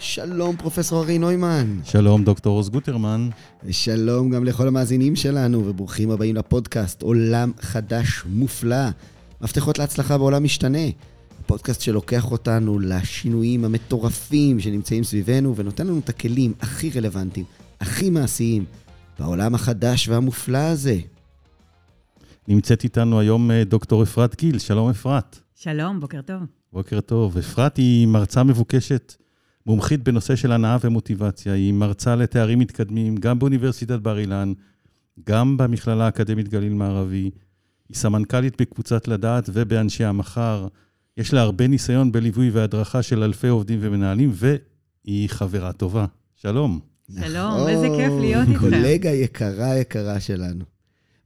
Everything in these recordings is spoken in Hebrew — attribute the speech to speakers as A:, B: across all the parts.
A: שלום, פרופסור ארי נוימן.
B: שלום, דוקטור עוז גוטרמן.
A: ושלום גם לכל המאזינים שלנו, וברוכים הבאים לפודקאסט עולם חדש מופלא. מפתחות להצלחה בעולם משתנה. פודקאסט שלוקח אותנו לשינויים המטורפים שנמצאים סביבנו, ונותן לנו את הכלים הכי רלוונטיים, הכי מעשיים, בעולם החדש והמופלא הזה.
B: נמצאת איתנו היום אה, דוקטור אפרת גיל. שלום, אפרת.
C: שלום, בוקר טוב.
B: בוקר טוב. אפרת היא מרצה מבוקשת, מומחית בנושא של הנאה ומוטיבציה. היא מרצה לתארים מתקדמים גם באוניברסיטת בר אילן, גם במכללה האקדמית גליל מערבי. היא סמנכ"לית בקבוצת לדעת ובאנשי המחר. יש לה הרבה ניסיון בליווי והדרכה של אלפי עובדים ומנהלים, והיא חברה טובה. שלום.
C: שלום, איזה כיף להיות איתכם.
A: קולגה יקרה יקרה שלנו.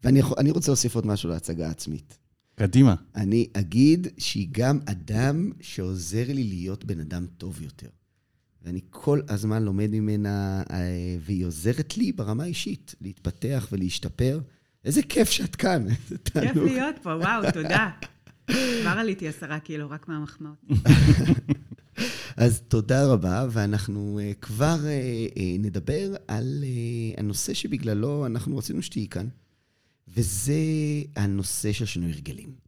A: ואני רוצה להוסיף עוד משהו להצגה העצמית.
B: קדימה.
A: אני אגיד שהיא גם אדם שעוזר לי להיות בן אדם טוב יותר. ואני כל הזמן לומד ממנה, אה, והיא עוזרת לי ברמה האישית להתפתח ולהשתפר. איזה כיף שאת כאן, איזה
C: כיף
A: תענוג.
C: להיות פה, וואו, תודה. כבר עליתי עשרה קילו, רק מהמחמאות.
A: אז תודה רבה, ואנחנו אה, כבר אה, נדבר על הנושא שבגללו אנחנו רצינו שתהיי כאן, וזה הנושא של שינוי הרגלים.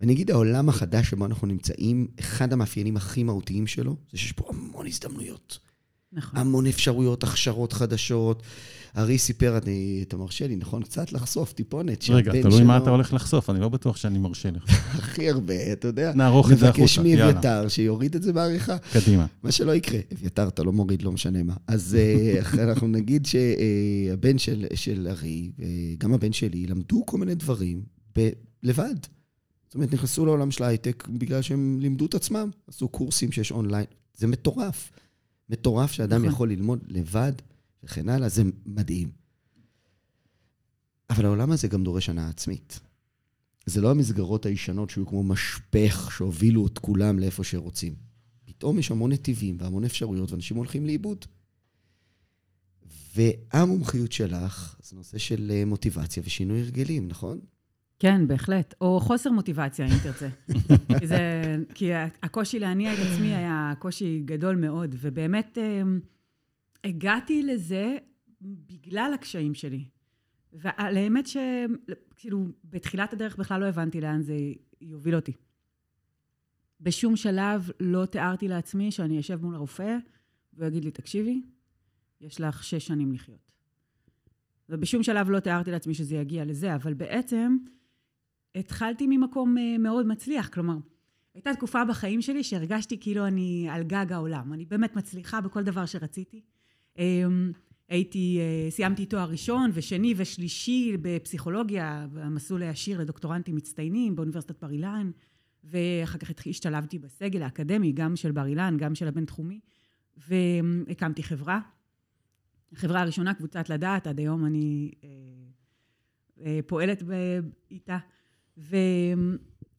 A: ואני אגיד, העולם החדש שבו אנחנו נמצאים, אחד המאפיינים הכי מהותיים שלו, זה שיש פה המון הזדמנויות.
C: נכון.
A: המון אפשרויות, הכשרות חדשות. ארי סיפר, אני, אתה מרשה לי, נכון? קצת לחשוף טיפונת.
B: רגע, תלוי מה אתה הולך לחשוף, אני לא בטוח שאני מרשה לך.
A: הכי הרבה, אתה יודע.
B: נערוך את זה החוצה, יאללה.
A: מאביתר שיוריד את זה בעריכה.
B: קדימה.
A: מה שלא יקרה, אביתר, אתה לא מוריד, לא משנה מה. אז אה, אנחנו נגיד שהבן של, של ארי, אה, גם הבן שלי, למדו כל מיני דברים ב- לבד. זאת אומרת, נכנסו לעולם של ההייטק בגלל שהם לימדו את עצמם, עשו קורסים שיש אונליין. זה מטורף. מטורף שאדם
C: נכון.
A: יכול ללמוד לבד וכן הלאה, זה מדהים. אבל העולם הזה גם דורש הנאה עצמית. זה לא המסגרות הישנות שהיו כמו משפך שהובילו את כולם לאיפה שרוצים. פתאום יש המון נתיבים והמון אפשרויות, ואנשים הולכים לאיבוד. והמומחיות שלך זה נושא של אה, מוטיבציה ושינוי הרגלים, נכון?
C: כן, בהחלט. או חוסר מוטיבציה, אם תרצה. זה, כי הקושי להניע את עצמי היה קושי גדול מאוד, ובאמת אמ, הגעתי לזה בגלל הקשיים שלי. והאמת ש... כאילו, בתחילת הדרך בכלל לא הבנתי לאן זה יוביל אותי. בשום שלב לא תיארתי לעצמי שאני אשב מול הרופא והוא יגיד לי, תקשיבי, יש לך שש שנים לחיות. ובשום שלב לא תיארתי לעצמי שזה יגיע לזה, אבל בעצם התחלתי ממקום אה, מאוד מצליח. כלומר, הייתה תקופה בחיים שלי שהרגשתי כאילו אני על גג העולם. אני באמת מצליחה בכל דבר שרציתי. אמ, הייתי, אה, סיימתי תואר ראשון ושני ושלישי בפסיכולוגיה, במסלול הישיר לדוקטורנטים מצטיינים באוניברסיטת בר אילן, ואחר כך השתלבתי בסגל האקדמי, גם של בר אילן, גם של הבינתחומי, והקמתי חברה. החברה הראשונה, קבוצת לדעת, עד היום אני אה, אה, פועלת איתה. ו...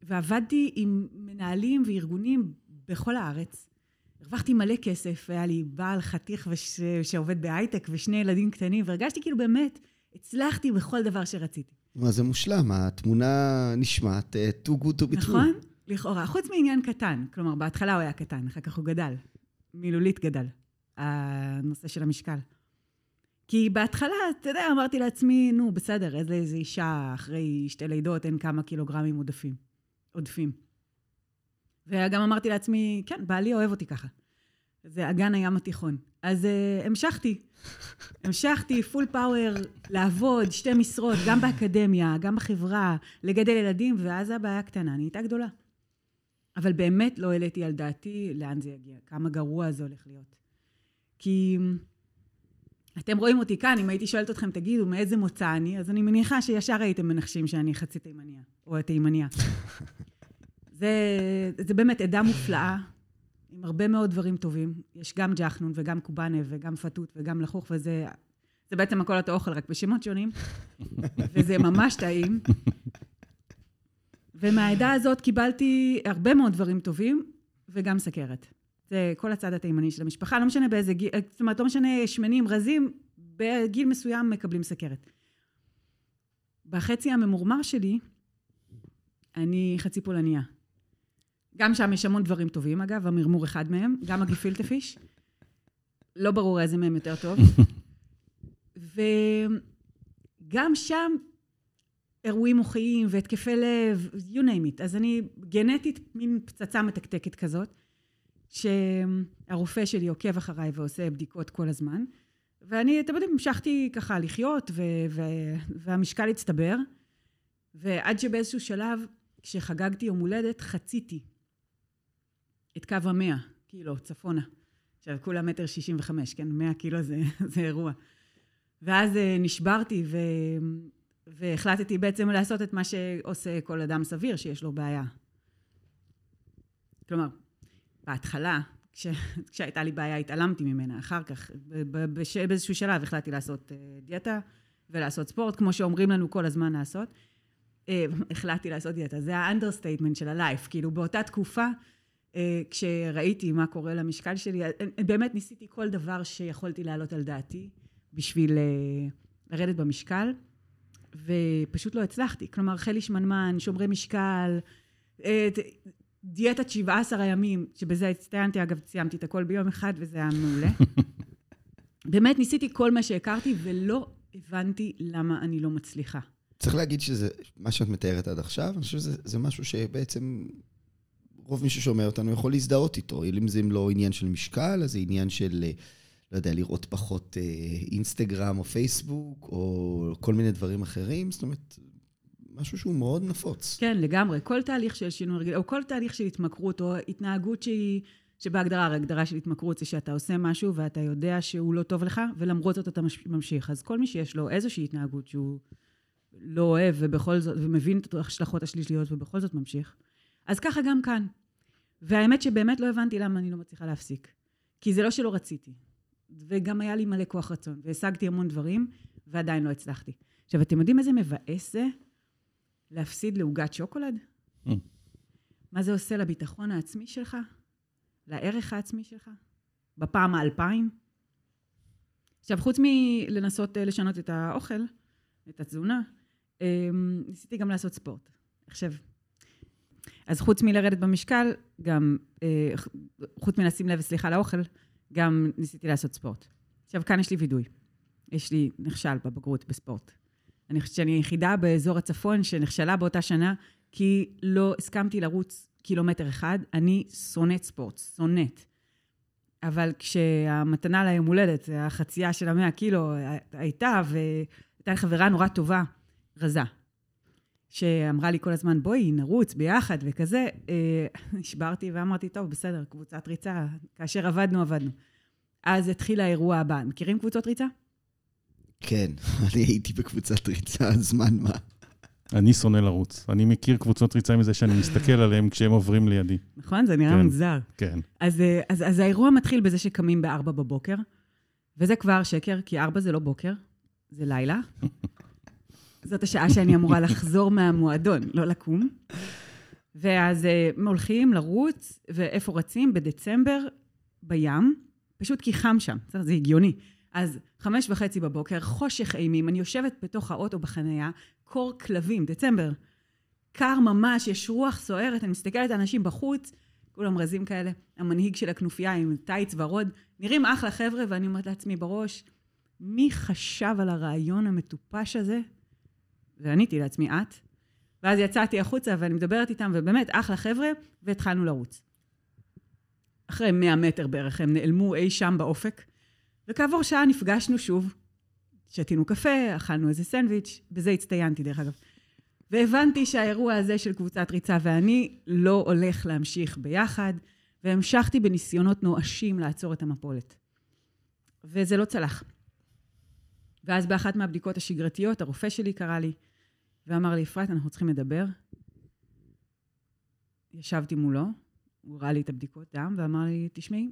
C: ועבדתי עם מנהלים וארגונים בכל הארץ. הרווחתי מלא כסף, היה לי בעל חתיך וש... שעובד בהייטק ושני ילדים קטנים, והרגשתי כאילו באמת הצלחתי בכל דבר שרציתי.
A: מה, זה מושלם, התמונה נשמעת אה, too good to be true.
C: נכון? לכאורה. חוץ מעניין קטן. כלומר, בהתחלה הוא היה קטן, אחר כך הוא גדל. מילולית גדל. הנושא של המשקל. כי בהתחלה, אתה יודע, אמרתי לעצמי, נו, בסדר, איזה, איזה אישה אחרי שתי לידות, אין כמה קילוגרמים עודפים. עודפים. וגם אמרתי לעצמי, כן, בעלי אוהב אותי ככה. זה אגן הים התיכון. אז uh, המשכתי. המשכתי, פול פאוור, לעבוד, שתי משרות, גם באקדמיה, גם בחברה, לגדל ילדים, ואז הבעיה קטנה, נהייתה גדולה. אבל באמת לא העליתי על דעתי לאן זה יגיע, כמה גרוע זה הולך להיות. כי אתם רואים אותי כאן, אם הייתי שואלת אתכם, תגידו, מאיזה מוצא אני, אז אני מניחה שישר הייתם מנחשים שאני חצי תימניה, או תימניה. זה, זה באמת עדה מופלאה, עם הרבה מאוד דברים טובים. יש גם ג'חנון וגם קובאנה וגם פתות וגם לחוך, וזה זה בעצם הכל אותו אוכל, רק בשמות שונים, וזה ממש טעים. ומהעדה הזאת קיבלתי הרבה מאוד דברים טובים, וגם סכרת. זה כל הצד התימני של המשפחה, לא משנה באיזה גיל, זאת אומרת, לא משנה שמנים, רזים, בגיל מסוים מקבלים סכרת. בחצי הממורמר שלי, אני חצי פולניה. גם שם יש המון דברים טובים, אגב, המרמור אחד מהם, גם הגפילטה פיש. לא ברור איזה מהם יותר טוב. וגם שם אירועים מוחיים והתקפי לב, you name it. אז אני גנטית מין פצצה מתקתקת כזאת, שהרופא שלי עוקב אחריי ועושה בדיקות כל הזמן. ואני, אתם יודעים, המשכתי ככה לחיות, ו- ו- והמשקל הצטבר. ועד שבאיזשהו שלב, כשחגגתי יום הולדת, חציתי את קו המאה קילו, צפונה. עכשיו, כולה מטר שישים וחמש, כן? מאה קילו זה, זה אירוע. ואז אה, נשברתי ו... והחלטתי בעצם לעשות את מה שעושה כל אדם סביר שיש לו בעיה. כלומר, בהתחלה, כש... כשהייתה לי בעיה, התעלמתי ממנה. אחר כך, בש... באיזשהו שלב החלטתי לעשות אה, דיאטה ולעשות ספורט, כמו שאומרים לנו כל הזמן לעשות. אה, החלטתי לעשות דיאטה, זה ה understatement של ה life. כאילו, באותה תקופה, כשראיתי מה קורה למשקל שלי, באמת ניסיתי כל דבר שיכולתי להעלות על דעתי. בשביל אה, לרדת במשקל, ופשוט לא הצלחתי. כלומר, חלי ממן, שומרי משקל, אה, דיאטת 17 הימים, שבזה הצטיינתי, אגב, סיימתי את הכל ביום אחד, וזה היה מעולה. באמת ניסיתי כל מה שהכרתי, ולא הבנתי למה אני לא מצליחה.
A: צריך להגיד שזה, מה שאת מתארת עד עכשיו, אני חושב שזה משהו שבעצם רוב מי ששומע אותנו יכול להזדהות איתו. אם זה לא עניין של משקל, אז זה עניין של אה, לא יודע, לראות פחות אה, אינסטגרם או פייסבוק, או כל מיני דברים אחרים, זאת אומרת, משהו שהוא מאוד נפוץ.
C: כן, לגמרי. כל תהליך של שינוי רגיל, או כל תהליך של התמכרות, או התנהגות שהיא, שבהגדרה, ההגדרה של התמכרות זה שאתה עושה משהו ואתה יודע שהוא לא טוב לך, ולמרות זאת אתה ממשיך. אז כל מי שיש לו איזושהי התנהגות שהוא לא אוהב, ובכל זאת, ומבין את ההשלכות השלישיות, ובכל זאת ממשיך, אז ככה גם כאן. והאמת שבאמת לא הבנתי למה אני לא מצליחה להפסיק. כי זה לא שלא רציתי. וגם היה לי מלא כוח רצון, והשגתי המון דברים, ועדיין לא הצלחתי. עכשיו, אתם יודעים איזה מבאס זה להפסיד לעוגת שוקולד? Mm. מה זה עושה לביטחון העצמי שלך? לערך העצמי שלך? בפעם האלפיים? עכשיו, חוץ מלנסות אה, לשנות את האוכל, את התזונה, אמ, ניסיתי גם לעשות ספורט. עכשיו, אז חוץ מלרדת במשקל, גם, אה, חוץ מלשים לב, סליחה, לאוכל, גם ניסיתי לעשות ספורט. עכשיו, כאן יש לי וידוי. יש לי נכשל בבגרות בספורט. אני חושבת שאני היחידה באזור הצפון שנכשלה באותה שנה, כי לא הסכמתי לרוץ קילומטר אחד. אני שונאת ספורט, שונאת. אבל כשהמתנה ליום הולדת, החצייה של המאה קילו הייתה, והייתה לי חברה נורא טובה, רזה, שאמרה לי כל הזמן, בואי, נרוץ ביחד וכזה, אה, נשברתי ואמרתי, טוב, בסדר, קבוצת ריצה, כאשר עבדנו, עבדנו. אז התחיל האירוע הבא. מכירים קבוצות ריצה?
A: כן, אני הייתי בקבוצת ריצה, זמן מה.
B: אני שונא לרוץ. אני מכיר קבוצות ריצה מזה שאני מסתכל עליהן כשהם עוברים לידי.
C: נכון? זה נראה כן, מוזר.
B: כן.
C: אז, אה, אז, אז האירוע מתחיל בזה שקמים ב-4 בבוקר, וזה כבר שקר, כי 4 זה לא בוקר, זה לילה. זאת השעה שאני אמורה לחזור מהמועדון, לא לקום. ואז uh, הולכים לרוץ, ואיפה רצים? בדצמבר, בים, פשוט כי חם שם, זה הגיוני. אז חמש וחצי בבוקר, חושך אימים, אני יושבת בתוך האוטו בחנייה, קור כלבים, דצמבר. קר ממש, יש רוח סוערת, אני מסתכלת על אנשים בחוץ, כולם רזים כאלה, המנהיג של הכנופיה עם טייץ ורוד, נראים אחלה חבר'ה, ואני אומרת לעצמי בראש, מי חשב על הרעיון המטופש הזה ועניתי לעצמי, את. ואז יצאתי החוצה ואני מדברת איתם, ובאמת, אחלה חבר'ה, והתחלנו לרוץ. אחרי 100 מטר בערך, הם נעלמו אי שם באופק, וכעבור שעה נפגשנו שוב. שתינו קפה, אכלנו איזה סנדוויץ', בזה הצטיינתי דרך אגב. והבנתי שהאירוע הזה של קבוצת ריצה ואני לא הולך להמשיך ביחד, והמשכתי בניסיונות נואשים לעצור את המפולת. וזה לא צלח. ואז באחת מהבדיקות השגרתיות, הרופא שלי קרא לי ואמר לי, אפרת, אנחנו צריכים לדבר. ישבתי מולו, הוא ראה לי את הבדיקות דם, ואמר לי, תשמעי,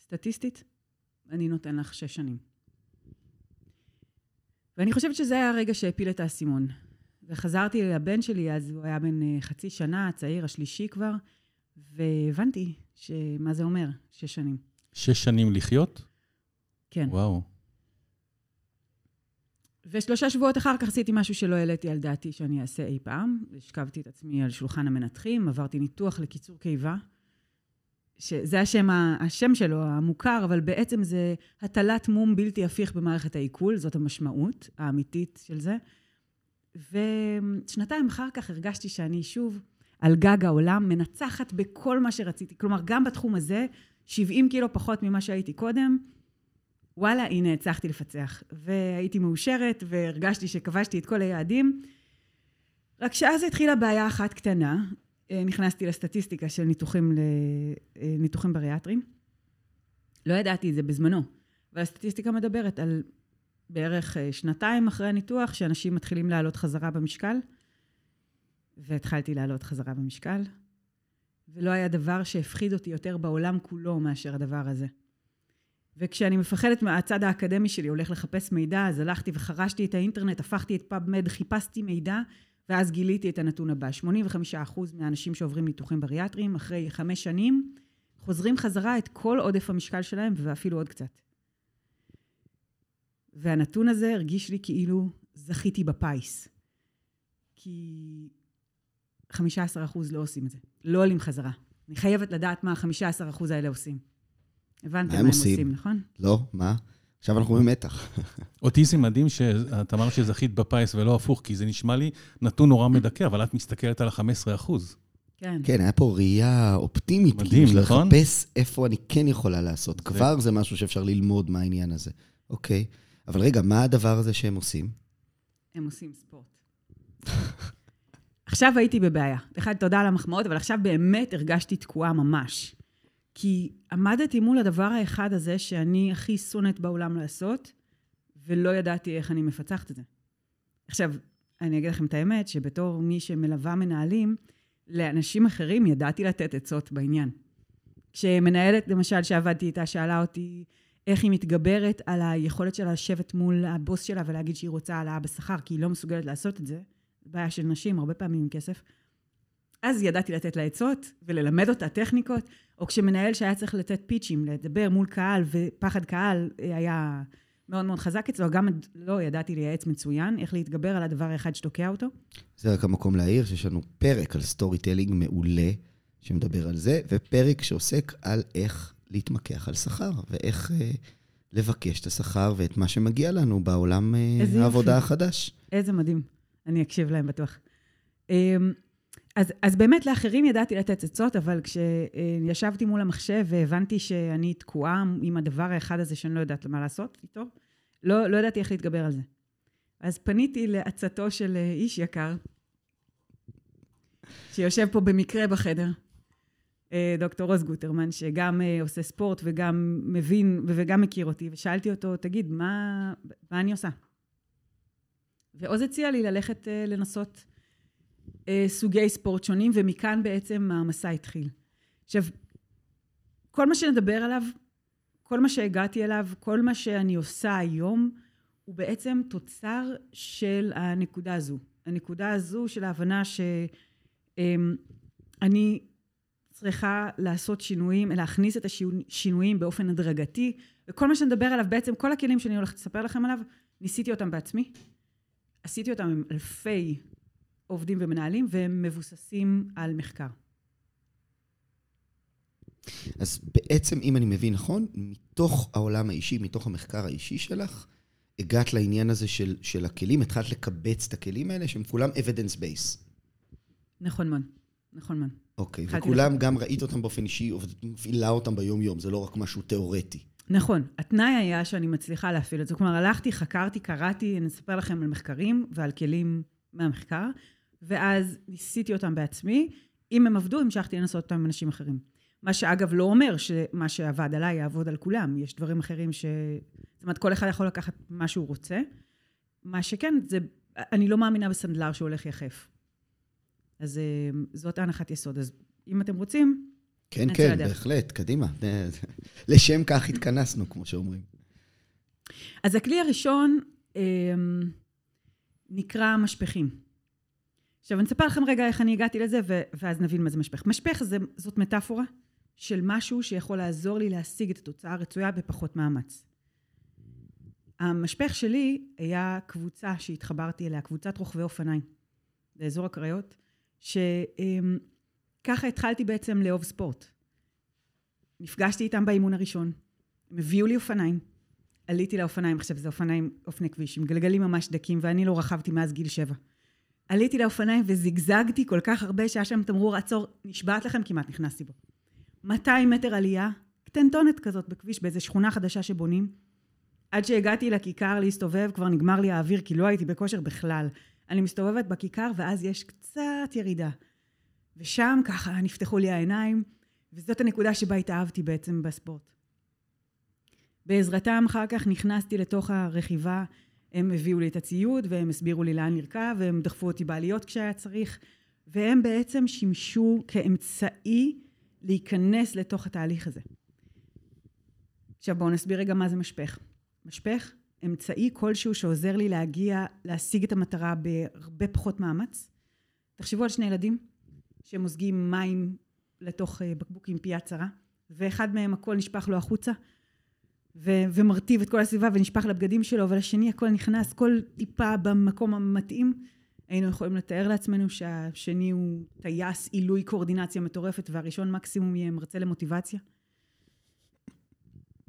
C: סטטיסטית, אני נותן לך שש שנים. ואני חושבת שזה היה הרגע שהפיל את האסימון. וחזרתי לבן שלי, אז הוא היה בן אה, חצי שנה, הצעיר השלישי כבר, והבנתי מה זה אומר, שש שנים.
B: שש שנים לחיות?
C: כן.
B: וואו.
C: ושלושה שבועות אחר כך עשיתי משהו שלא העליתי על דעתי שאני אעשה אי פעם. השכבתי את עצמי על שולחן המנתחים, עברתי ניתוח לקיצור קיבה, שזה השם, השם שלו, המוכר, אבל בעצם זה הטלת מום בלתי הפיך במערכת העיכול, זאת המשמעות האמיתית של זה. ושנתיים אחר כך הרגשתי שאני שוב על גג העולם, מנצחת בכל מה שרציתי. כלומר, גם בתחום הזה, 70 קילו פחות ממה שהייתי קודם, וואלה, הנה, הצלחתי לפצח. והייתי מאושרת, והרגשתי שכבשתי את כל היעדים. רק שאז התחילה בעיה אחת קטנה, נכנסתי לסטטיסטיקה של ניתוחים, אה, ניתוחים בריאטריים. לא ידעתי את זה בזמנו, אבל הסטטיסטיקה מדברת על בערך אה, שנתיים אחרי הניתוח, שאנשים מתחילים לעלות חזרה במשקל, והתחלתי לעלות חזרה במשקל, ולא היה דבר שהפחיד אותי יותר בעולם כולו מאשר הדבר הזה. וכשאני מפחדת מהצד האקדמי שלי, הולך לחפש מידע, אז הלכתי וחרשתי את האינטרנט, הפכתי את פאבמד, חיפשתי מידע, ואז גיליתי את הנתון הבא. 85% מהאנשים שעוברים ניתוחים בריאטריים, אחרי חמש שנים, חוזרים חזרה את כל עודף המשקל שלהם, ואפילו עוד קצת. והנתון הזה הרגיש לי כאילו זכיתי בפיס. כי 15% לא עושים את זה. לא עולים חזרה. אני חייבת לדעת מה ה-15% האלה עושים. הבנתם מה הם עושים, נכון?
A: לא, מה? עכשיו אנחנו במתח.
B: אותי זה מדהים שאת אמרת שזכית בפיס ולא הפוך, כי זה נשמע לי נתון נורא מדכא, אבל את מסתכלת על ה-15 אחוז.
C: כן.
A: כן, היה פה ראייה אופטימית.
B: מדהים,
A: כאילו,
B: נכון?
A: לחפש איפה אני כן יכולה לעשות. כבר זה משהו שאפשר ללמוד מהעניין הזה. אוקיי. אבל רגע, מה הדבר הזה שהם עושים?
C: הם עושים ספורט. עכשיו הייתי בבעיה. אחד, תודה על המחמאות, אבל עכשיו באמת הרגשתי תקועה ממש. כי עמדתי מול הדבר האחד הזה שאני הכי שונאת בעולם לעשות, ולא ידעתי איך אני מפצחת את זה. עכשיו, אני אגיד לכם את האמת, שבתור מי שמלווה מנהלים, לאנשים אחרים ידעתי לתת עצות בעניין. כשמנהלת, למשל, שעבדתי איתה, שאלה אותי איך היא מתגברת על היכולת שלה לשבת מול הבוס שלה ולהגיד שהיא רוצה העלאה בשכר, כי היא לא מסוגלת לעשות את זה, בעיה של נשים, הרבה פעמים עם כסף. אז ידעתי לתת לה עצות וללמד אותה טכניקות, או כשמנהל שהיה צריך לתת פיצ'ים, לדבר מול קהל, ופחד קהל היה מאוד מאוד חזק אצלו, גם לו ידעתי לייעץ מצוין, איך להתגבר על הדבר האחד שתוקע אותו.
A: זה רק המקום להעיר שיש לנו פרק על storytelling מעולה, שמדבר על זה, ופרק שעוסק על איך להתמקח על שכר, ואיך אה, לבקש את השכר ואת מה שמגיע לנו בעולם אה, העבודה החדש.
C: איזה מדהים. אני אקשיב להם בטוח. אה, אז, אז באמת לאחרים ידעתי לתת עצות, אבל כשישבתי מול המחשב והבנתי שאני תקועה עם הדבר האחד הזה שאני לא יודעת מה לעשות איתו, לא, לא ידעתי איך להתגבר על זה. אז פניתי לעצתו של איש יקר, שיושב פה במקרה בחדר, דוקטור רוז גוטרמן, שגם עושה ספורט וגם מבין וגם מכיר אותי, ושאלתי אותו, תגיד, מה, מה אני עושה? ועוז הציע לי ללכת לנסות אה, סוגי ספורט שונים, ומכאן בעצם המסע התחיל. עכשיו, כל מה שנדבר עליו, כל מה שהגעתי אליו, כל מה שאני עושה היום, הוא בעצם תוצר של הנקודה הזו. הנקודה הזו של ההבנה שאני צריכה לעשות שינויים, להכניס את השינויים באופן הדרגתי, וכל מה שנדבר עליו, בעצם כל הכלים שאני הולכת לספר לכם עליו, ניסיתי אותם בעצמי. עשיתי אותם עם אלפי עובדים ומנהלים, והם מבוססים על מחקר.
A: אז בעצם, אם אני מבין נכון, מתוך העולם האישי, מתוך המחקר האישי שלך, הגעת לעניין הזה של, של הכלים, התחלת לקבץ את הכלים האלה, שהם כולם evidence base.
C: נכון מאוד, נכון מאוד.
A: אוקיי, וכולם לך... גם ראית אותם באופן אישי, ומפעילה אותם ביום-יום, זה לא רק משהו תיאורטי.
C: נכון. התנאי היה שאני מצליחה להפעיל את זה. כלומר, הלכתי, חקרתי, קראתי, אני אספר לכם על מחקרים ועל כלים מהמחקר, ואז ניסיתי אותם בעצמי. אם הם עבדו, המשכתי לנסות אותם עם אנשים אחרים. מה שאגב לא אומר שמה שעבד עליי יעבוד על כולם. יש דברים אחרים ש... זאת אומרת, כל אחד יכול לקחת מה שהוא רוצה. מה שכן, זה... אני לא מאמינה בסנדלר שהולך יחף. אז אה, זאת הנחת יסוד. אז אם אתם רוצים,
A: כן, כן, לדרך. בהחלט, קדימה. לשם כך התכנסנו, כמו שאומרים.
C: אז הכלי הראשון אה, נקרא משפכים. עכשיו, אני אספר לכם רגע איך אני הגעתי לזה, ואז נבין מה זה משפך. משפך זה, זאת מטאפורה של משהו שיכול לעזור לי להשיג את התוצאה הרצויה בפחות מאמץ. המשפך שלי היה קבוצה שהתחברתי אליה, קבוצת רוכבי אופניים, באזור הקריות, שככה התחלתי בעצם לאהוב ספורט. נפגשתי איתם באימון הראשון, הם הביאו לי אופניים, עליתי לאופניים, עכשיו זה אופניים, אופני כביש, עם גלגלים ממש דקים, ואני לא רכבתי מאז גיל שבע. עליתי לאופניים וזיגזגתי כל כך הרבה שהיה שם תמרור עצור, נשבעת לכם, כמעט נכנסתי בו. 200 מטר עלייה, קטנטונת כזאת בכביש, באיזו שכונה חדשה שבונים. עד שהגעתי לכיכר להסתובב, כבר נגמר לי האוויר, כי לא הייתי בכושר בכלל. אני מסתובבת בכיכר, ואז יש קצת ירידה. ושם ככה נפתחו לי העיניים, וזאת הנקודה שבה התאהבתי בעצם בספורט. בעזרתם אחר כך נכנסתי לתוך הרכיבה, הם הביאו לי את הציוד והם הסבירו לי לאן לרכב והם דחפו אותי בעליות כשהיה צריך והם בעצם שימשו כאמצעי להיכנס לתוך התהליך הזה. עכשיו בואו נסביר רגע מה זה משפך. משפך, אמצעי כלשהו שעוזר לי להגיע, להשיג את המטרה בהרבה פחות מאמץ. תחשבו על שני ילדים שמוזגים מים לתוך אה, בקבוק עם פייה צרה, ואחד מהם הכל נשפך לו החוצה, ו- ומרטיב את כל הסביבה ונשפך לבגדים שלו, ולשני הכל נכנס, כל טיפה במקום המתאים. היינו יכולים לתאר לעצמנו שהשני הוא טייס עילוי קואורדינציה מטורפת, והראשון מקסימום יהיה מרצה למוטיבציה.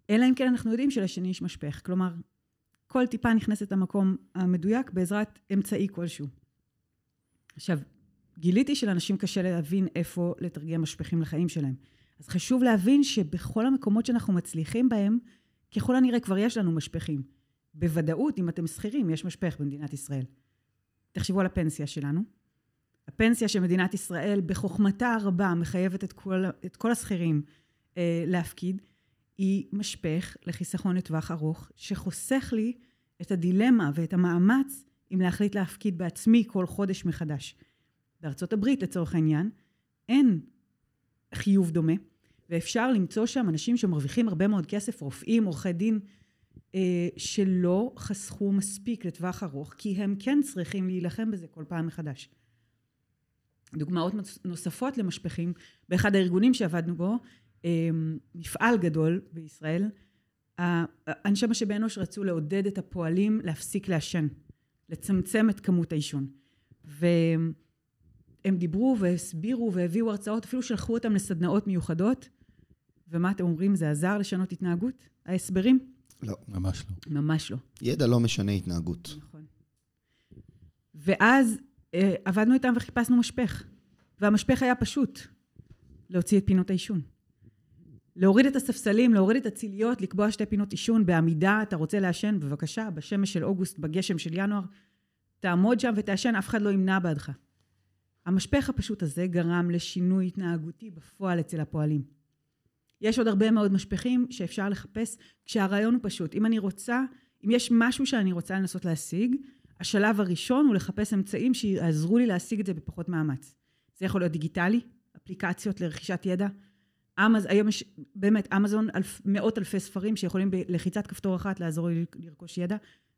C: אלא אם כן אנחנו יודעים שלשני יש משפך. כלומר, כל טיפה נכנסת למקום המדויק בעזרת אמצעי כלשהו. עכשיו, גיליתי שלאנשים קשה להבין איפה לתרגם משפכים לחיים שלהם. אז חשוב להבין שבכל המקומות שאנחנו מצליחים בהם, ככל הנראה כבר יש לנו משפכים. בוודאות, אם אתם שכירים, יש משפך במדינת ישראל. תחשבו על הפנסיה שלנו. הפנסיה של מדינת ישראל, בחוכמתה הרבה, מחייבת את כל, את כל השכירים אה, להפקיד, היא משפך לחיסכון לטווח ארוך, שחוסך לי את הדילמה ואת המאמץ אם להחליט להפקיד בעצמי כל חודש מחדש. בארצות הברית, לצורך העניין, אין חיוב דומה. ואפשר למצוא שם אנשים שמרוויחים הרבה מאוד כסף, רופאים, עורכי דין, אה, שלא חסכו מספיק לטווח ארוך, כי הם כן צריכים להילחם בזה כל פעם מחדש. דוגמאות נוספות למשפכים, באחד הארגונים שעבדנו בו, אה, מפעל גדול בישראל, אנשי משאבי אנוש רצו לעודד את הפועלים להפסיק לעשן, לצמצם את כמות העישון. והם דיברו והסבירו והביאו הרצאות, אפילו שלחו אותם לסדנאות מיוחדות, ומה אתם אומרים, זה עזר לשנות התנהגות? ההסברים?
A: לא.
B: ממש
C: לא. ממש לא.
A: ידע לא משנה התנהגות. נכון.
C: ואז אה, עבדנו איתם וחיפשנו משפך. והמשפך היה פשוט, להוציא את פינות העישון. להוריד את הספסלים, להוריד את הציליות, לקבוע שתי פינות עישון בעמידה, אתה רוצה לעשן, בבקשה, בשמש של אוגוסט, בגשם של ינואר, תעמוד שם ותעשן, אף אחד לא ימנע בעדך. המשפך הפשוט הזה גרם לשינוי התנהגותי בפועל אצל הפועלים. יש עוד הרבה מאוד משפכים שאפשר לחפש, כשהרעיון הוא פשוט. אם אני רוצה, אם יש משהו שאני רוצה לנסות להשיג, השלב הראשון הוא לחפש אמצעים שיעזרו לי להשיג את זה בפחות מאמץ. זה יכול להיות דיגיטלי, אפליקציות לרכישת ידע. אמז, היום יש באמת אמזון, אלף, מאות אלפי ספרים שיכולים בלחיצת כפתור אחת לעזור לי לרכוש ידע.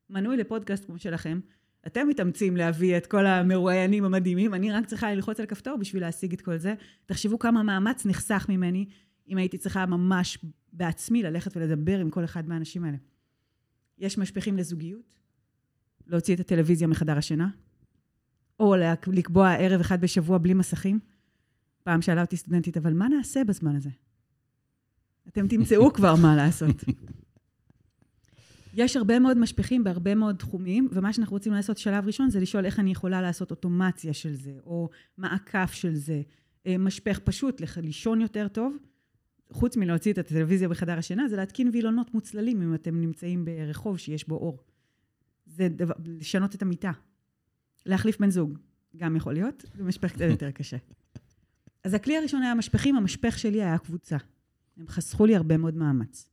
C: מנוי לפודקאסט כמו שלכם. אתם מתאמצים להביא את כל המרואיינים המדהימים, אני רק צריכה ללחוץ על כפתור בשביל להשיג את כל זה. תחשבו כמה מאמץ נחסך ממני אם הייתי צריכה ממש בעצמי ללכת ולדבר עם כל אחד מהאנשים האלה. יש משפכים לזוגיות, להוציא את הטלוויזיה מחדר השינה, או לקבוע ערב אחד בשבוע בלי מסכים. פעם שאלה אותי סטודנטית, אבל מה נעשה בזמן הזה? אתם תמצאו כבר מה לעשות. יש הרבה מאוד משפכים בהרבה מאוד תחומים, ומה שאנחנו רוצים לעשות שלב ראשון זה לשאול איך אני יכולה לעשות אוטומציה של זה, או מעקף של זה. אה, משפך פשוט, לישון יותר טוב, חוץ מלהוציא את הטלוויזיה בחדר השינה, זה להתקין וילונות מוצללים אם אתם נמצאים ברחוב שיש בו אור. זה דבר, לשנות את המיטה. להחליף בן זוג, גם יכול להיות, זה משפך קצת יותר קשה. אז הכלי הראשון היה משפכים, המשפך שלי היה קבוצה. הם חסכו לי הרבה מאוד מאמץ.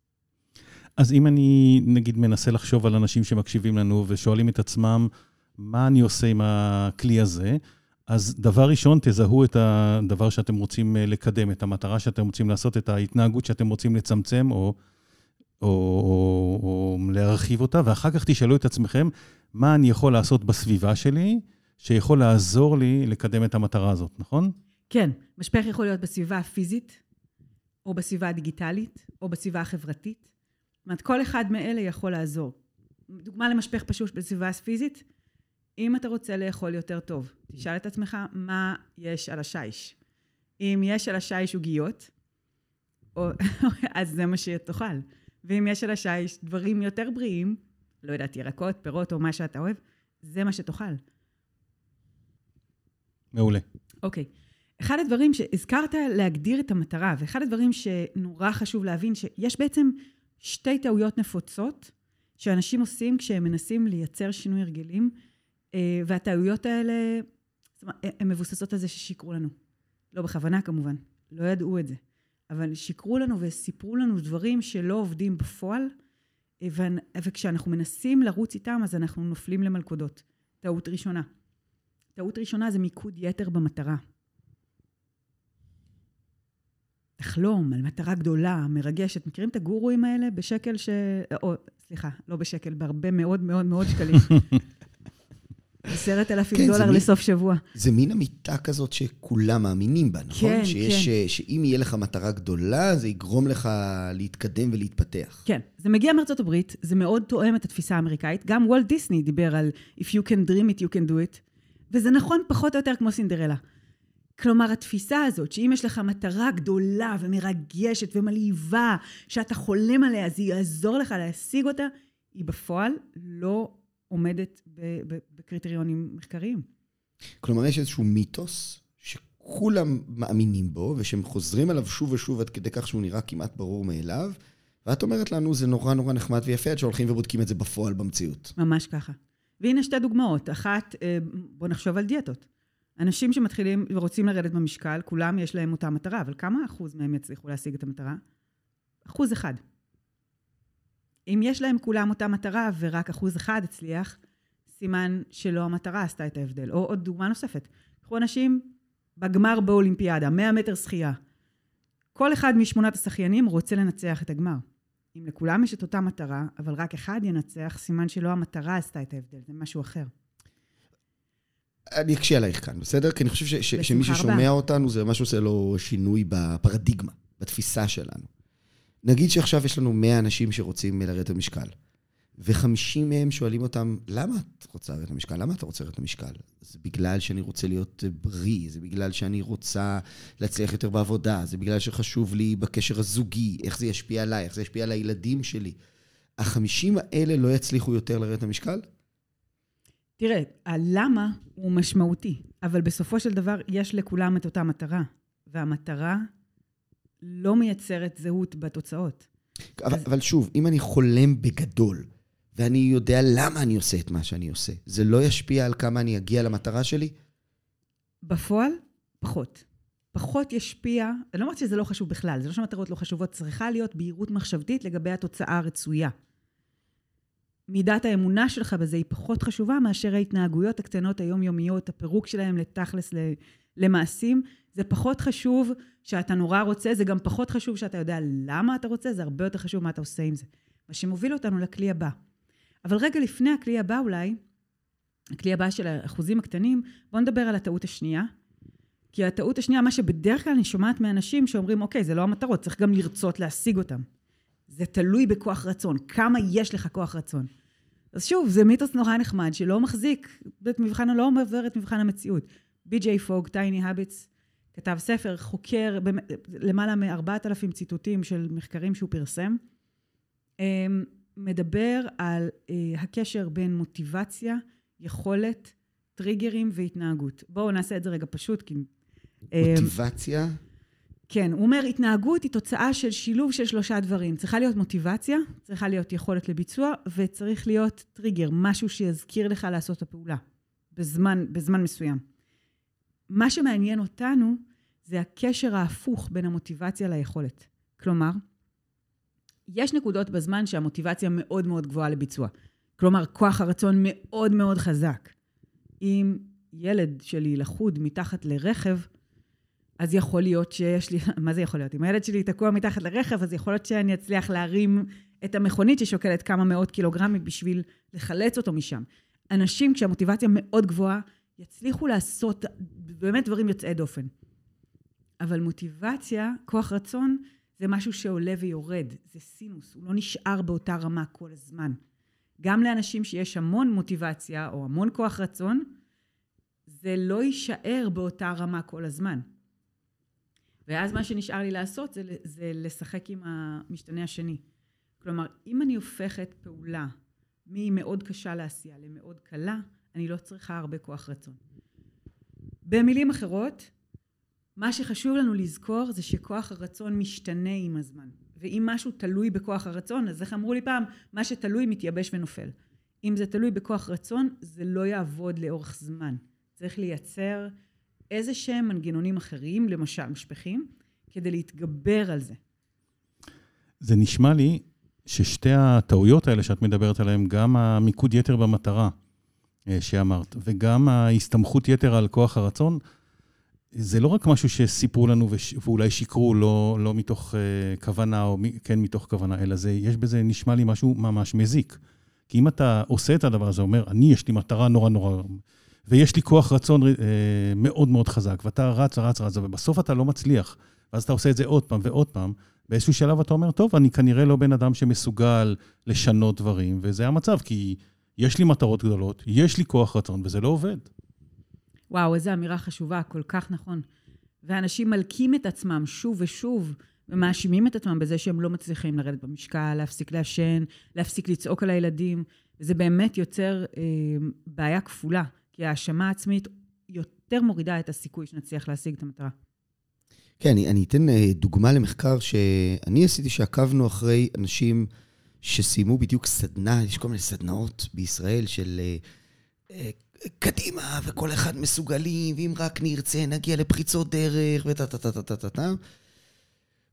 B: אז אם אני, נגיד, מנסה לחשוב על אנשים שמקשיבים לנו ושואלים את עצמם, מה אני עושה עם הכלי הזה? אז דבר ראשון, תזהו את הדבר שאתם רוצים אה, לקדם, את המטרה שאתם רוצים לעשות, את ההתנהגות שאתם רוצים לצמצם או, או, או, או להרחיב אותה, ואחר כך תשאלו את עצמכם, מה אני יכול לעשות בסביבה שלי שיכול לעזור לי לקדם את המטרה הזאת, נכון?
C: כן, משפך יכול להיות בסביבה הפיזית, או בסביבה הדיגיטלית, או בסביבה החברתית. זאת אומרת, כל אחד מאלה יכול לעזור. דוגמה למשפך פשוט בסביבה פיזית, אם אתה רוצה לאכול יותר טוב, תשאל את עצמך מה יש על השיש. אם יש על השיש עוגיות, אז זה מה שתאכל. ואם יש על השיש דברים יותר בריאים, לא יודעת, ירקות, פירות או מה שאתה אוהב, זה מה שתאכל.
B: מעולה.
C: אוקיי. אחד הדברים שהזכרת להגדיר את המטרה, ואחד הדברים שנורא חשוב להבין, שיש בעצם שתי טעויות נפוצות שאנשים עושים כשהם מנסים לייצר שינוי הרגלים, והטעויות האלה, זאת אומרת, הן מבוססות על זה ששיקרו לנו. לא בכוונה כמובן, לא ידעו את זה. אבל שיקרו לנו וסיפרו לנו דברים שלא עובדים בפועל, אה, וכשאנחנו מנסים לרוץ איתם, אז אנחנו נופלים למלכודות. טעות ראשונה. טעות ראשונה זה מיקוד יתר במטרה. תחלום על מטרה גדולה, מרגשת. מכירים את הגורואים האלה בשקל ש... או, סליחה, לא בשקל, בהרבה מאוד מאוד מאוד שקלים. עשרת אלפים כן, דולר לסוף מין, שבוע.
A: זה מין אמיתה כזאת שכולם מאמינים בה, נכון? כן, שיש, כן. שאם יהיה לך מטרה גדולה, זה יגרום לך להתקדם ולהתפתח.
C: כן, זה מגיע מארצות הברית, זה מאוד תואם את התפיסה האמריקאית. גם וולט דיסני דיבר על If you can dream it, you can do it. וזה נכון פחות או יותר כמו סינדרלה. כלומר, התפיסה הזאת, שאם יש לך מטרה גדולה ומרגשת ומלהיבה, שאתה חולם עליה, זה יעזור לך להשיג אותה, היא בפועל לא עומדת בקריטריונים מחקריים.
A: כלומר, יש איזשהו מיתוס שכולם מאמינים בו, ושהם חוזרים עליו שוב ושוב עד כדי כך שהוא נראה כמעט ברור מאליו, ואת אומרת לנו, זה נורא נורא נחמד ויפה עד שהולכים ובודקים את זה בפועל במציאות.
C: ממש ככה. והנה שתי דוגמאות. אחת, אה, בואו נחשוב על דיאטות. אנשים שמתחילים ורוצים לרדת במשקל, כולם יש להם אותה מטרה, אבל כמה אחוז מהם יצליחו להשיג את המטרה? אחוז אחד. אם יש להם כולם אותה מטרה ורק אחוז אחד הצליח, סימן שלא המטרה עשתה את ההבדל. או עוד דוגמה נוספת, קחו אנשים בגמר באולימפיאדה, 100 מטר שחייה. כל אחד משמונת השחיינים רוצה לנצח את הגמר. אם לכולם יש את אותה מטרה, אבל רק אחד ינצח, סימן שלא המטרה עשתה את ההבדל, זה משהו אחר.
A: אני אקשה עלייך כאן, בסדר? כי אני חושב ש- ש- שמי ששומע אותנו, זה ממש עושה לו שינוי בפרדיגמה, בתפיסה שלנו. נגיד שעכשיו יש לנו 100 אנשים שרוצים לרדת במשקל, ו-50 מהם שואלים אותם, למה את רוצה לרדת במשקל? למה אתה רוצה לרדת במשקל? זה בגלל שאני רוצה להיות בריא, זה בגלל שאני רוצה להצליח יותר בעבודה, זה בגלל שחשוב לי בקשר הזוגי, איך זה ישפיע עליי, איך זה ישפיע על הילדים שלי. החמישים האלה לא יצליחו יותר לרדת במשקל?
C: תראה, הלמה הוא משמעותי, אבל בסופו של דבר יש לכולם את אותה מטרה, והמטרה לא מייצרת זהות בתוצאות.
A: אבל, אז... אבל שוב, אם אני חולם בגדול, ואני יודע למה אני עושה את מה שאני עושה, זה לא ישפיע על כמה אני אגיע למטרה שלי?
C: בפועל, פחות. פחות ישפיע, אני לא אומרת שזה לא חשוב בכלל, זה לא שהמטרות לא חשובות, צריכה להיות בהירות מחשבתית לגבי התוצאה הרצויה. מידת האמונה שלך בזה היא פחות חשובה מאשר ההתנהגויות הקטנות היומיומיות, הפירוק שלהם לתכלס למעשים. זה פחות חשוב שאתה נורא רוצה, זה גם פחות חשוב שאתה יודע למה אתה רוצה, זה הרבה יותר חשוב מה אתה עושה עם זה. מה שמוביל אותנו לכלי הבא. אבל רגע לפני הכלי הבא אולי, הכלי הבא של האחוזים הקטנים, בואו נדבר על הטעות השנייה. כי הטעות השנייה, מה שבדרך כלל אני שומעת מאנשים שאומרים, אוקיי, זה לא המטרות, צריך גם לרצות להשיג אותם. זה תלוי בכוח רצון, כמה יש לך כוח רצון. אז שוב, זה מיתוס נורא נחמד שלא מחזיק את מבחן, לא עובר את מבחן המציאות. בי.ג'יי פוג, טייני הביטס, כתב ספר, חוקר למעלה מ-4,000 ציטוטים של מחקרים שהוא פרסם, אמ, מדבר על אה, הקשר בין מוטיבציה, יכולת, טריגרים והתנהגות. בואו נעשה את זה רגע פשוט, כי...
A: אמ, מוטיבציה?
C: כן, הוא אומר, התנהגות היא תוצאה של שילוב של שלושה דברים. צריכה להיות מוטיבציה, צריכה להיות יכולת לביצוע, וצריך להיות טריגר, משהו שיזכיר לך לעשות את הפעולה, בזמן, בזמן מסוים. מה שמעניין אותנו זה הקשר ההפוך בין המוטיבציה ליכולת. כלומר, יש נקודות בזמן שהמוטיבציה מאוד מאוד גבוהה לביצוע. כלומר, כוח הרצון מאוד מאוד חזק. אם ילד שלי לחוד מתחת לרכב, אז יכול להיות שיש לי, מה זה יכול להיות? אם הילד שלי תקוע מתחת לרכב, אז יכול להיות שאני אצליח להרים את המכונית ששוקלת כמה מאות קילוגרמים בשביל לחלץ אותו משם. אנשים, כשהמוטיבציה מאוד גבוהה, יצליחו לעשות באמת דברים יוצאי דופן. אבל מוטיבציה, כוח רצון, זה משהו שעולה ויורד, זה סינוס, הוא לא נשאר באותה רמה כל הזמן. גם לאנשים שיש המון מוטיבציה או המון כוח רצון, זה לא יישאר באותה רמה כל הזמן. ואז מה שנשאר לי לעשות זה, זה לשחק עם המשתנה השני. כלומר, אם אני הופכת פעולה ממאוד קשה לעשייה למאוד קלה, אני לא צריכה הרבה כוח רצון. במילים אחרות, מה שחשוב לנו לזכור זה שכוח הרצון משתנה עם הזמן. ואם משהו תלוי בכוח הרצון, אז איך אמרו לי פעם, מה שתלוי מתייבש ונופל. אם זה תלוי בכוח רצון, זה לא יעבוד לאורך זמן. צריך לייצר איזה שהם מנגנונים אחרים, למשל משפחים, כדי להתגבר על זה.
B: זה נשמע לי ששתי הטעויות האלה שאת מדברת עליהן, גם המיקוד יתר במטרה שאמרת, וגם ההסתמכות יתר על כוח הרצון, זה לא רק משהו שסיפרו לנו וש... ואולי שיקרו לא, לא מתוך uh, כוונה או מ... כן מתוך כוונה, אלא זה, יש בזה, נשמע לי משהו ממש מזיק. כי אם אתה עושה את הדבר הזה, אומר, אני, יש לי מטרה נורא נורא, ויש לי כוח רצון uh, מאוד מאוד חזק, ואתה רץ, רץ, רץ, ובסוף אתה לא מצליח, ואז אתה עושה את זה עוד פעם ועוד פעם, באיזשהו שלב אתה אומר, טוב, אני כנראה לא בן אדם שמסוגל לשנות דברים, וזה המצב, כי יש לי מטרות גדולות, יש לי כוח רצון, וזה לא עובד.
C: וואו, איזו אמירה חשובה, כל כך נכון. ואנשים מלקים את עצמם שוב ושוב, ומאשימים את עצמם בזה שהם לא מצליחים לרדת במשקל, להפסיק לעשן, להפסיק לצעוק על הילדים. וזה באמת יוצר אה, בעיה כפולה, כי ההאשמה העצמית יותר מורידה את הסיכוי שנצליח להשיג את המטרה.
A: כן, אני, אני אתן אה, דוגמה למחקר שאני עשיתי, שעקבנו אחרי אנשים שסיימו בדיוק סדנה, יש כל מיני סדנאות בישראל של אה, קדימה, וכל אחד מסוגלים, ואם רק נרצה, נגיע לפריצות דרך, וטה טה טה טה טה טה טה.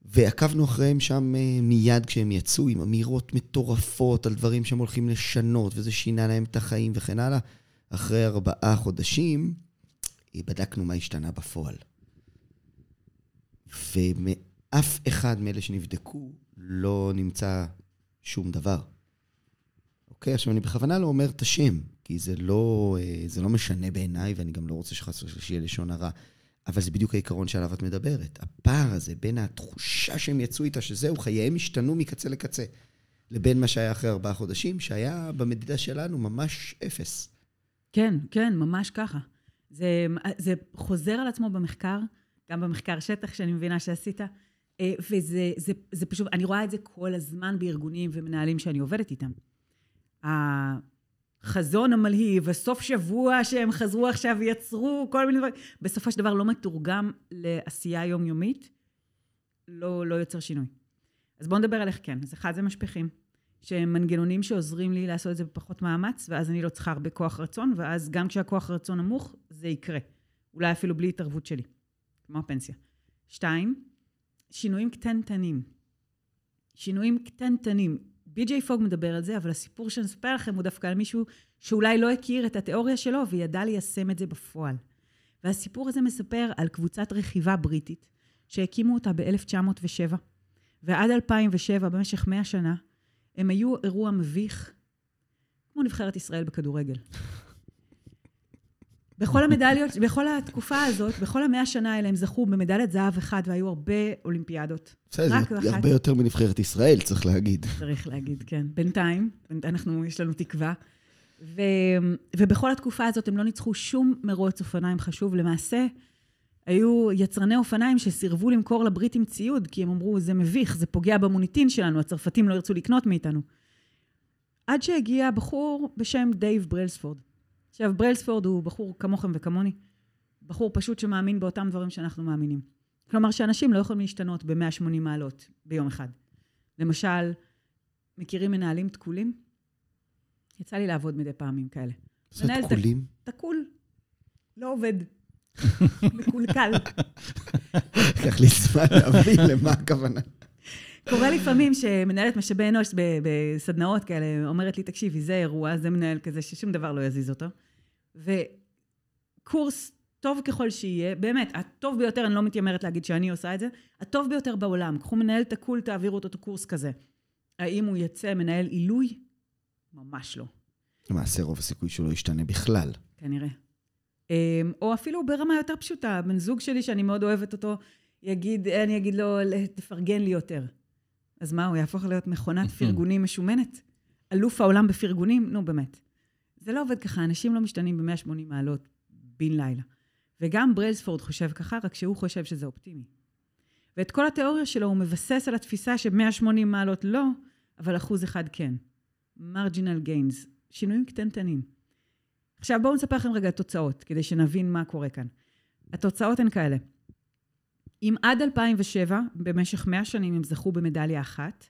A: ועקבנו אחריהם שם אה, מיד כשהם יצאו, עם אמירות מטורפות על דברים שהם הולכים לשנות, וזה שינה להם את החיים וכן הלאה. אחרי ארבעה חודשים, בדקנו מה השתנה בפועל. ומאף אחד מאלה שנבדקו לא נמצא שום דבר. אוקיי? עכשיו, אני בכוונה לא אומר את השם, כי זה לא, אה, זה לא משנה בעיניי, ואני גם לא רוצה שחס ושלום שיהיה לשון הרע. אבל זה בדיוק העיקרון שעליו את מדברת. הפער הזה בין התחושה שהם יצאו איתה, שזהו, חייהם השתנו מקצה לקצה, לבין מה שהיה אחרי ארבעה חודשים, שהיה במדידה שלנו ממש אפס.
C: כן, כן, ממש ככה. זה, זה חוזר על עצמו במחקר, גם במחקר שטח שאני מבינה שעשית, וזה זה, זה פשוט, אני רואה את זה כל הזמן בארגונים ומנהלים שאני עובדת איתם. החזון המלהיב, הסוף שבוע שהם חזרו עכשיו ויצרו כל מיני דברים, בסופו של דבר לא מתורגם לעשייה יומיומית, לא, לא יוצר שינוי. אז בואו נדבר על איך כן. אז אחד זה משפכים, שהם מנגנונים שעוזרים לי לעשות את זה בפחות מאמץ, ואז אני לא צריכה הרבה כוח רצון, ואז גם כשהכוח רצון נמוך, זה יקרה. אולי אפילו בלי התערבות שלי, כמו הפנסיה. שתיים, שינויים קטנטנים. שינויים קטנטנים. בי.ג'יי פוג מדבר על זה, אבל הסיפור שאני אספר לכם הוא דווקא על מישהו שאולי לא הכיר את התיאוריה שלו וידע ליישם את זה בפועל. והסיפור הזה מספר על קבוצת רכיבה בריטית, שהקימו אותה ב-1907, ועד 2007, במשך 100 שנה, הם היו אירוע מביך, כמו נבחרת ישראל בכדורגל. בכל המדליות, בכל התקופה הזאת, בכל המאה שנה האלה, הם זכו במדליית זהב אחד, והיו הרבה אולימפיאדות.
A: בסדר, זה הרבה יותר מנבחרת ישראל, צריך להגיד.
C: צריך להגיד, כן. בינתיים, אנחנו, יש לנו תקווה. ו, ובכל התקופה הזאת הם לא ניצחו שום מרוץ אופניים חשוב. למעשה, היו יצרני אופניים שסירבו למכור לבריטים ציוד, כי הם אמרו, זה מביך, זה פוגע במוניטין שלנו, הצרפתים לא ירצו לקנות מאיתנו. עד שהגיע בחור בשם דייב ברלספורד. עכשיו, ברלספורד הוא בחור כמוכם וכמוני, בחור פשוט שמאמין באותם דברים שאנחנו מאמינים. כלומר, שאנשים לא יכולים להשתנות ב-180 מעלות ביום אחד. למשל, מכירים מנהלים תקולים? יצא לי לעבוד מדי פעם עם כאלה.
A: זה תקולים?
C: תקול. לא עובד. מקולקל.
A: לקח לי זמן להבין למה הכוונה.
C: קורה לפעמים שמנהלת משאבי אנוש בסדנאות כאלה אומרת לי, תקשיבי, זה אירוע, זה מנהל כזה ששום דבר לא יזיז אותו. וקורס טוב ככל שיהיה, באמת, הטוב ביותר, אני לא מתיימרת להגיד שאני עושה את זה, הטוב ביותר בעולם, קחו מנהל תקול, תעבירו אותו את הקורס כזה. האם הוא יצא מנהל עילוי? ממש לא.
A: למעשה רוב הסיכוי שהוא לא ישתנה בכלל.
C: כנראה. אמ, או אפילו ברמה יותר פשוטה, בן זוג שלי, שאני מאוד אוהבת אותו, יגיד, אני אגיד לו, תפרגן לי יותר. אז מה, הוא יהפוך להיות מכונת פרגונים משומנת? אלוף העולם בפרגונים, נו באמת. זה לא עובד ככה, אנשים לא משתנים ב-180 מעלות בן לילה. וגם בריילספורד חושב ככה, רק שהוא חושב שזה אופטימי. ואת כל התיאוריה שלו הוא מבסס על התפיסה ש-180 מעלות לא, אבל אחוז אחד כן. מרג'ינל גיינס, שינויים קטנטנים. עכשיו בואו נספר לכם רגע תוצאות, כדי שנבין מה קורה כאן. התוצאות הן כאלה. אם עד 2007, במשך 100 שנים הם זכו במדליה אחת,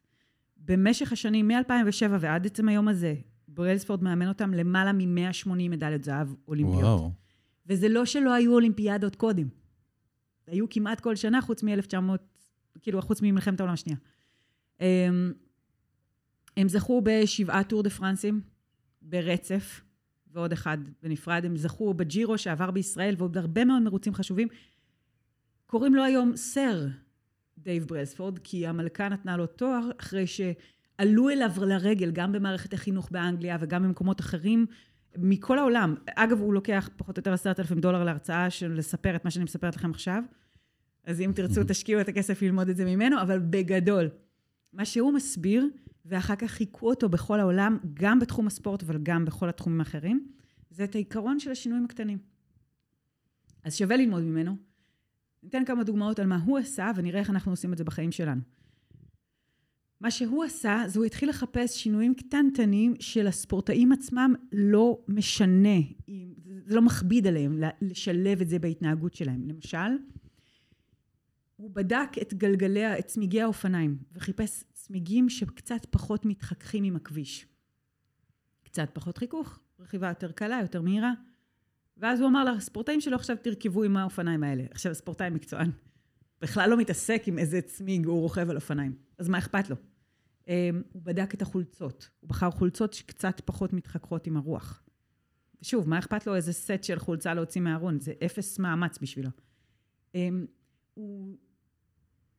C: במשך השנים מ-2007 ועד עצם היום הזה, בריילספורד מאמן אותם למעלה מ-180 מדליות זהב אולימפיות. וואו. וזה לא שלא היו אולימפיאדות קודם. היו כמעט כל שנה, חוץ מ-1900, כאילו, חוץ ממלחמת העולם השנייה. הם, הם זכו בשבעה טור דה פרנסים ברצף, ועוד אחד בנפרד. הם זכו בג'ירו שעבר בישראל, ועוד הרבה מאוד מרוצים חשובים. קוראים לו היום סר דייב ברלספורד, כי המלכה נתנה לו תואר אחרי שעלו אליו לרגל, גם במערכת החינוך באנגליה וגם במקומות אחרים, מכל העולם. אגב, הוא לוקח פחות או יותר עשרת אלפים דולר להרצאה של לספר את מה שאני מספרת לכם עכשיו. אז אם תרצו, תשקיעו את הכסף ללמוד את זה ממנו, אבל בגדול. מה שהוא מסביר, ואחר כך חיכו אותו בכל העולם, גם בתחום הספורט, אבל גם בכל התחומים האחרים, זה את העיקרון של השינויים הקטנים. אז שווה ללמוד ממנו. ניתן כמה דוגמאות על מה הוא עשה, ונראה איך אנחנו עושים את זה בחיים שלנו. מה שהוא עשה, זה הוא התחיל לחפש שינויים קטנטנים של הספורטאים עצמם לא משנה, זה לא מכביד עליהם לשלב את זה בהתנהגות שלהם. למשל, הוא בדק את גלגלי, את צמיגי האופניים, וחיפש צמיגים שקצת פחות מתחככים עם הכביש. קצת פחות חיכוך, רכיבה יותר קלה, יותר מהירה. ואז הוא אמר לספורטאים שלו, עכשיו תרכבו עם האופניים האלה. עכשיו, ספורטאי מקצוען. בכלל לא מתעסק עם איזה צמיג הוא רוכב על אופניים. אז מה אכפת לו? Um, הוא בדק את החולצות. הוא בחר חולצות שקצת פחות מתחככות עם הרוח. ושוב, מה אכפת לו איזה סט של חולצה להוציא מהארון? זה אפס מאמץ בשבילו. Um, הוא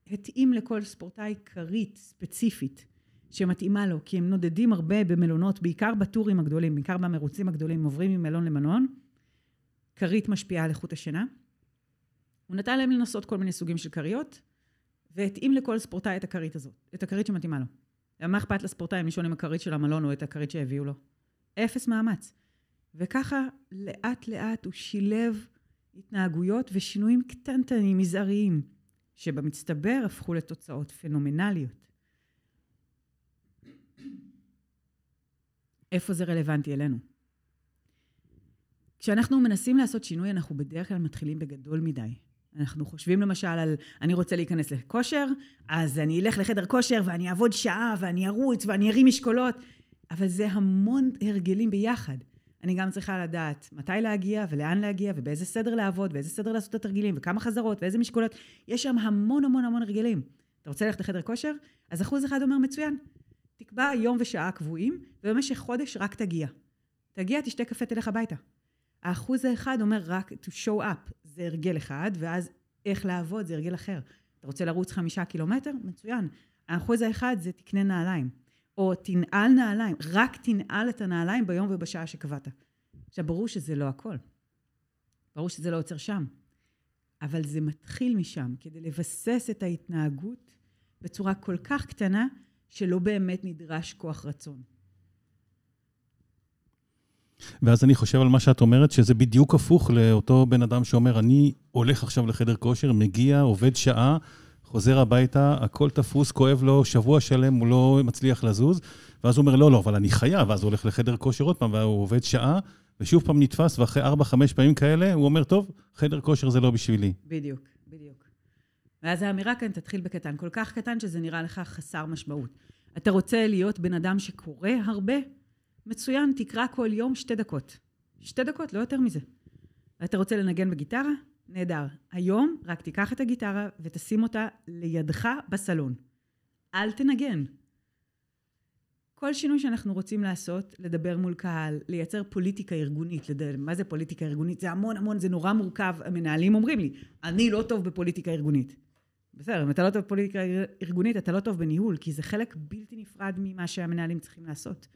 C: התאים לכל ספורטאי כרית ספציפית שמתאימה לו, כי הם נודדים הרבה במלונות, בעיקר בטורים הגדולים, בעיקר במרוצים הגדולים, עוברים ממלון למלון. כרית משפיעה על איכות השינה. הוא נתן להם לנסות כל מיני סוגים של כריות, והתאים לכל ספורטאי את הכרית הזאת, את הכרית שמתאימה לו. מה אכפת לספורטאי אם לישון עם הכרית של המלון או את הכרית שהביאו לו? אפס מאמץ. וככה לאט לאט הוא שילב התנהגויות ושינויים קטנטנים, מזעריים, שבמצטבר הפכו לתוצאות פנומנליות. איפה זה רלוונטי אלינו? כשאנחנו מנסים לעשות שינוי, אנחנו בדרך כלל מתחילים בגדול מדי. אנחנו חושבים למשל על, אני רוצה להיכנס לכושר, אז אני אלך לחדר כושר ואני אעבוד שעה ואני ארוץ ואני ארים משקולות, אבל זה המון הרגלים ביחד. אני גם צריכה לדעת מתי להגיע ולאן להגיע ובאיזה סדר לעבוד ואיזה סדר לעשות את התרגילים וכמה חזרות ואיזה משקולות. יש שם המון המון המון הרגלים. אתה רוצה ללכת לחדר כושר? אז אחוז אחד אומר מצוין. תקבע יום ושעה קבועים ובמשך חודש רק תגיע. תגיע, תשתה קפה, תלך הביתה. האחוז האחד אומר רק to show up, זה הרגל אחד, ואז איך לעבוד זה הרגל אחר. אתה רוצה לרוץ חמישה קילומטר? מצוין. האחוז האחד זה תקנה נעליים. או תנעל נעליים, רק תנעל את הנעליים ביום ובשעה שקבעת. עכשיו, ברור שזה לא הכל. ברור שזה לא עוצר שם. אבל זה מתחיל משם, כדי לבסס את ההתנהגות בצורה כל כך קטנה, שלא באמת נדרש כוח רצון.
B: ואז אני חושב על מה שאת אומרת, שזה בדיוק הפוך לאותו בן אדם שאומר, אני הולך עכשיו לחדר כושר, מגיע, עובד שעה, חוזר הביתה, הכל תפוס, כואב לו, שבוע שלם הוא לא מצליח לזוז, ואז הוא אומר, לא, לא, אבל אני חייב, ואז הוא הולך לחדר כושר עוד פעם, והוא עובד שעה, ושוב פעם נתפס, ואחרי ארבע, חמש פעמים כאלה, הוא אומר, טוב, חדר כושר זה לא בשבילי.
C: בדיוק, בדיוק. ואז האמירה כאן תתחיל בקטן, כל כך קטן שזה נראה לך חסר משמעות. אתה רוצה להיות בן אדם שקורא הרבה? מצוין, תקרא כל יום שתי דקות. שתי דקות, לא יותר מזה. אתה רוצה לנגן בגיטרה? נהדר. היום רק תיקח את הגיטרה ותשים אותה לידך בסלון. אל תנגן. כל שינוי שאנחנו רוצים לעשות, לדבר מול קהל, לייצר פוליטיקה ארגונית, לדבר, מה זה פוליטיקה ארגונית? זה המון המון, זה נורא מורכב. המנהלים אומרים לי, אני לא טוב בפוליטיקה ארגונית. בסדר, אם אתה לא טוב בפוליטיקה ארגונית, אתה לא טוב בניהול, כי זה חלק בלתי נפרד ממה שהמנהלים צריכים לעשות.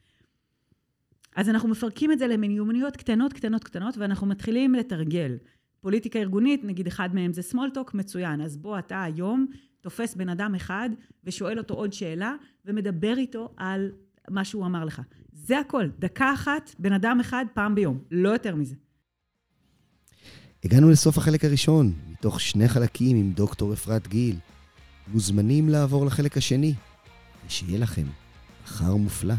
C: אז אנחנו מפרקים את זה למיומנויות קטנות, קטנות, קטנות, ואנחנו מתחילים לתרגל. פוליטיקה ארגונית, נגיד אחד מהם זה small talk, מצוין. אז בוא אתה היום תופס בן אדם אחד ושואל אותו עוד שאלה, ומדבר איתו על מה שהוא אמר לך. זה הכל, דקה אחת, בן אדם אחד, פעם ביום, לא יותר מזה.
A: הגענו לסוף החלק הראשון, מתוך שני חלקים עם דוקטור אפרת גיל. מוזמנים לעבור לחלק השני, ושיהיה לכם מחר מופלא.